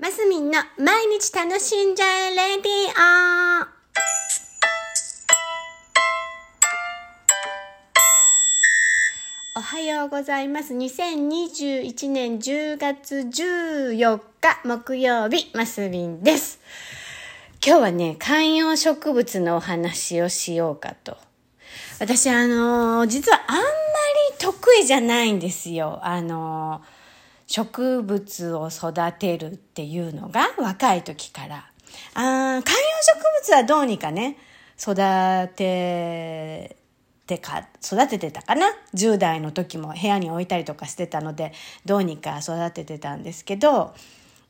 マスミンの毎日楽しんじゃえレディオおはようございます。2021年10月14日木曜日、マスミンです。今日はね、観葉植物のお話をしようかと。私、あのー実はあんまり得意じゃないんですよ。あのー植物を育てるっていうのが若い時から。あー観葉植物はどうにかね、育ててか、育ててたかな ?10 代の時も部屋に置いたりとかしてたので、どうにか育ててたんですけど、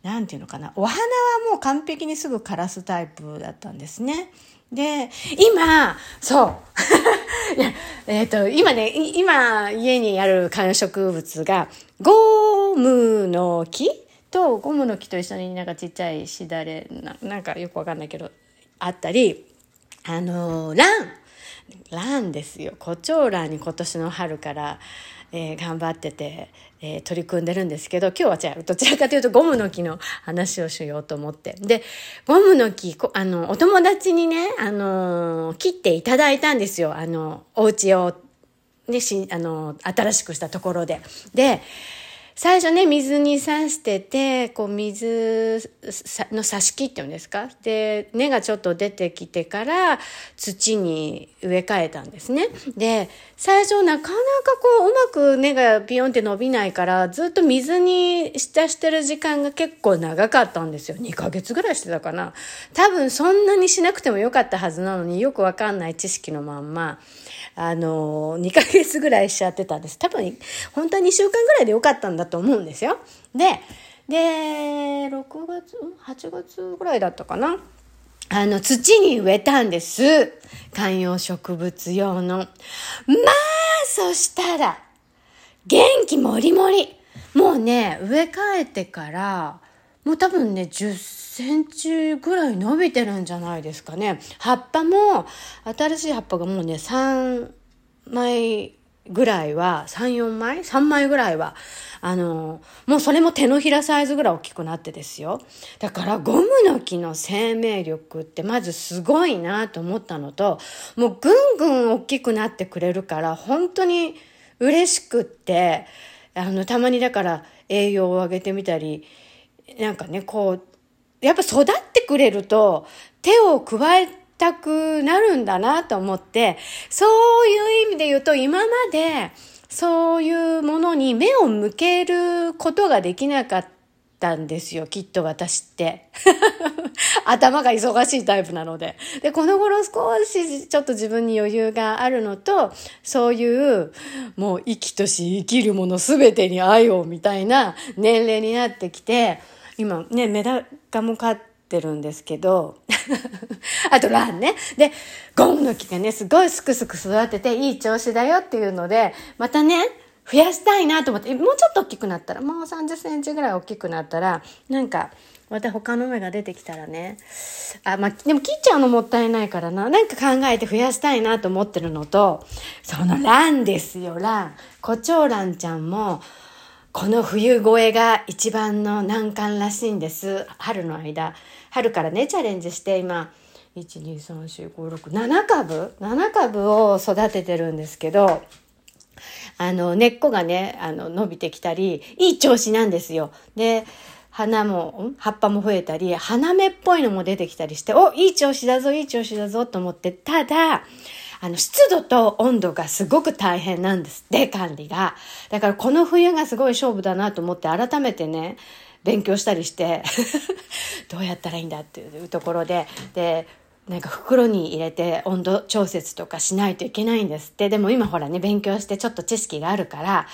なんていうのかな。お花はもう完璧にすぐ枯らすタイプだったんですね。で、今、そう。いや、えっ、と、今ね、今家にある観葉植物が、ゴムの木と、ゴムの木と一緒になんかちっちゃいしだれな、んかよくわかんないけど、あったり、あの、ランランですよ。胡蝶蘭に今年の春から、えー頑張ってて、えー取り組んでるんですけど、今日はじゃあ、どちらかというとゴムの木の話をしようと思って。で、ゴムの木、あの、お友達にね、あの切っていただいたんですよ。あの、お家を、ね、し、あの、新しくしたところで。で、最初ね、水に刺してて、こう、水の挿し木っていうんですか？で、根がちょっと出てきてから、土に植え替えたんですね。で、最初なかなかこう、うまく根がビヨンって伸びないから、ずっと水に浸してる時間が結構長かったんですよ。2ヶ月ぐらいしてたかな。多分そんなにしなくてもよかったはずなのによくわかんない知識のまんま、あの、2ヶ月ぐらいしちゃってたんです。多分、本当は2週間ぐらいでよかったんだと思うんですよ。で、で、6月、?8 月ぐらいだったかな。あの、土に植えたんです。観葉植物用の。まあ、そしたら、元気もりもり。もうね、植え替えてから、もう多分ね、10センチぐらい伸びてるんじゃないですかね。葉っぱも、新しい葉っぱがもうね、3枚ぐらいは、3、4枚 ?3 枚ぐらいは、あの、もうそれも手のひらサイズぐらい大きくなってですよ。だからゴムの木の生命力ってまずすごいなと思ったのと、もうぐんぐん大きくなってくれるから、本当に嬉しくって、あの、たまにだから栄養を上げてみたり、なんかね、こう、やっぱ育ってくれると手を加えたくなるんだなと思って、そういうで言うと今までそういうものに目を向けることができなかったんですよ、きっと私って。頭が忙しいタイプなので。で、この頃少しちょっと自分に余裕があるのと、そういう、もう生きとし生きるものすべてに愛をみたいな年齢になってきて、今ね、メダカも飼っててるんですけど、あとランね。で、ゴムの木がね、すごいすくすく育てていい調子だよっていうので、またね、増やしたいなと思って、もうちょっと大きくなったら、もう30センチぐらい大きくなったら、なんか、また他の芽が出てきたらね。あ、まあ、でも切っちゃうのもったいないからな。なんか考えて増やしたいなと思ってるのと、そのランですよ、ラン。コチョウランちゃんも、この冬越えが一番の難関らしいんです。春の間。春からね、チャレンジして今、1、2、3、4、5、6、7株 ?7 株を育ててるんですけど、あの、根っこがね、あの、伸びてきたり、いい調子なんですよ。で、花も、葉っぱも増えたり、花芽っぽいのも出てきたりして、お、いい調子だぞ、いい調子だぞ、と思って、ただ、あの、湿度と温度がすごく大変なんですって、管理が。だからこの冬がすごい勝負だなと思って、改めてね、勉強したりして、どうやったらいいんだっていうところで、で、なんか袋に入れて温度調節とかしないといけないんですって。でも今ほらね、勉強してちょっと知識があるから、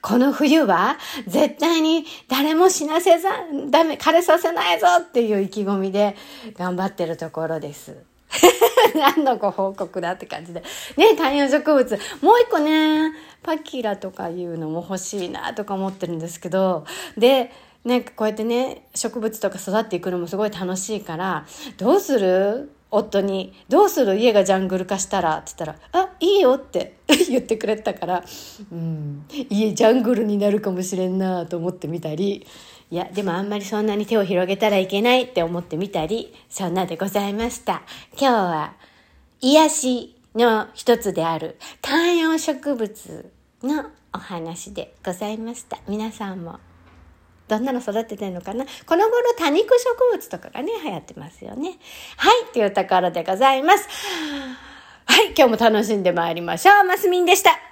この冬は絶対に誰も死なせざ、ダメ、枯れさせないぞっていう意気込みで頑張ってるところです。何のご報告だって感じで。ね、観葉植物。もう一個ね、パキラとかいうのも欲しいなとか思ってるんですけど、で、なんかこうやってね、植物とか育っていくのもすごい楽しいから、どうする？夫に、どうする？家がジャングル化したら？って言ったら、あ、いいよって 言ってくれたから、うん、家ジャングルになるかもしれんなと思ってみたり、いや、でもあんまりそんなに手を広げたらいけないって思ってみたり、そんなでございました。今日は、癒しの一つである観葉植物のお話でございました。皆さんもどんなの育ててんのかな？この頃多肉植物とかがね、流行ってますよね。はい、というところでございます。はい、今日も楽しんでまいりましょう。マスミンでした。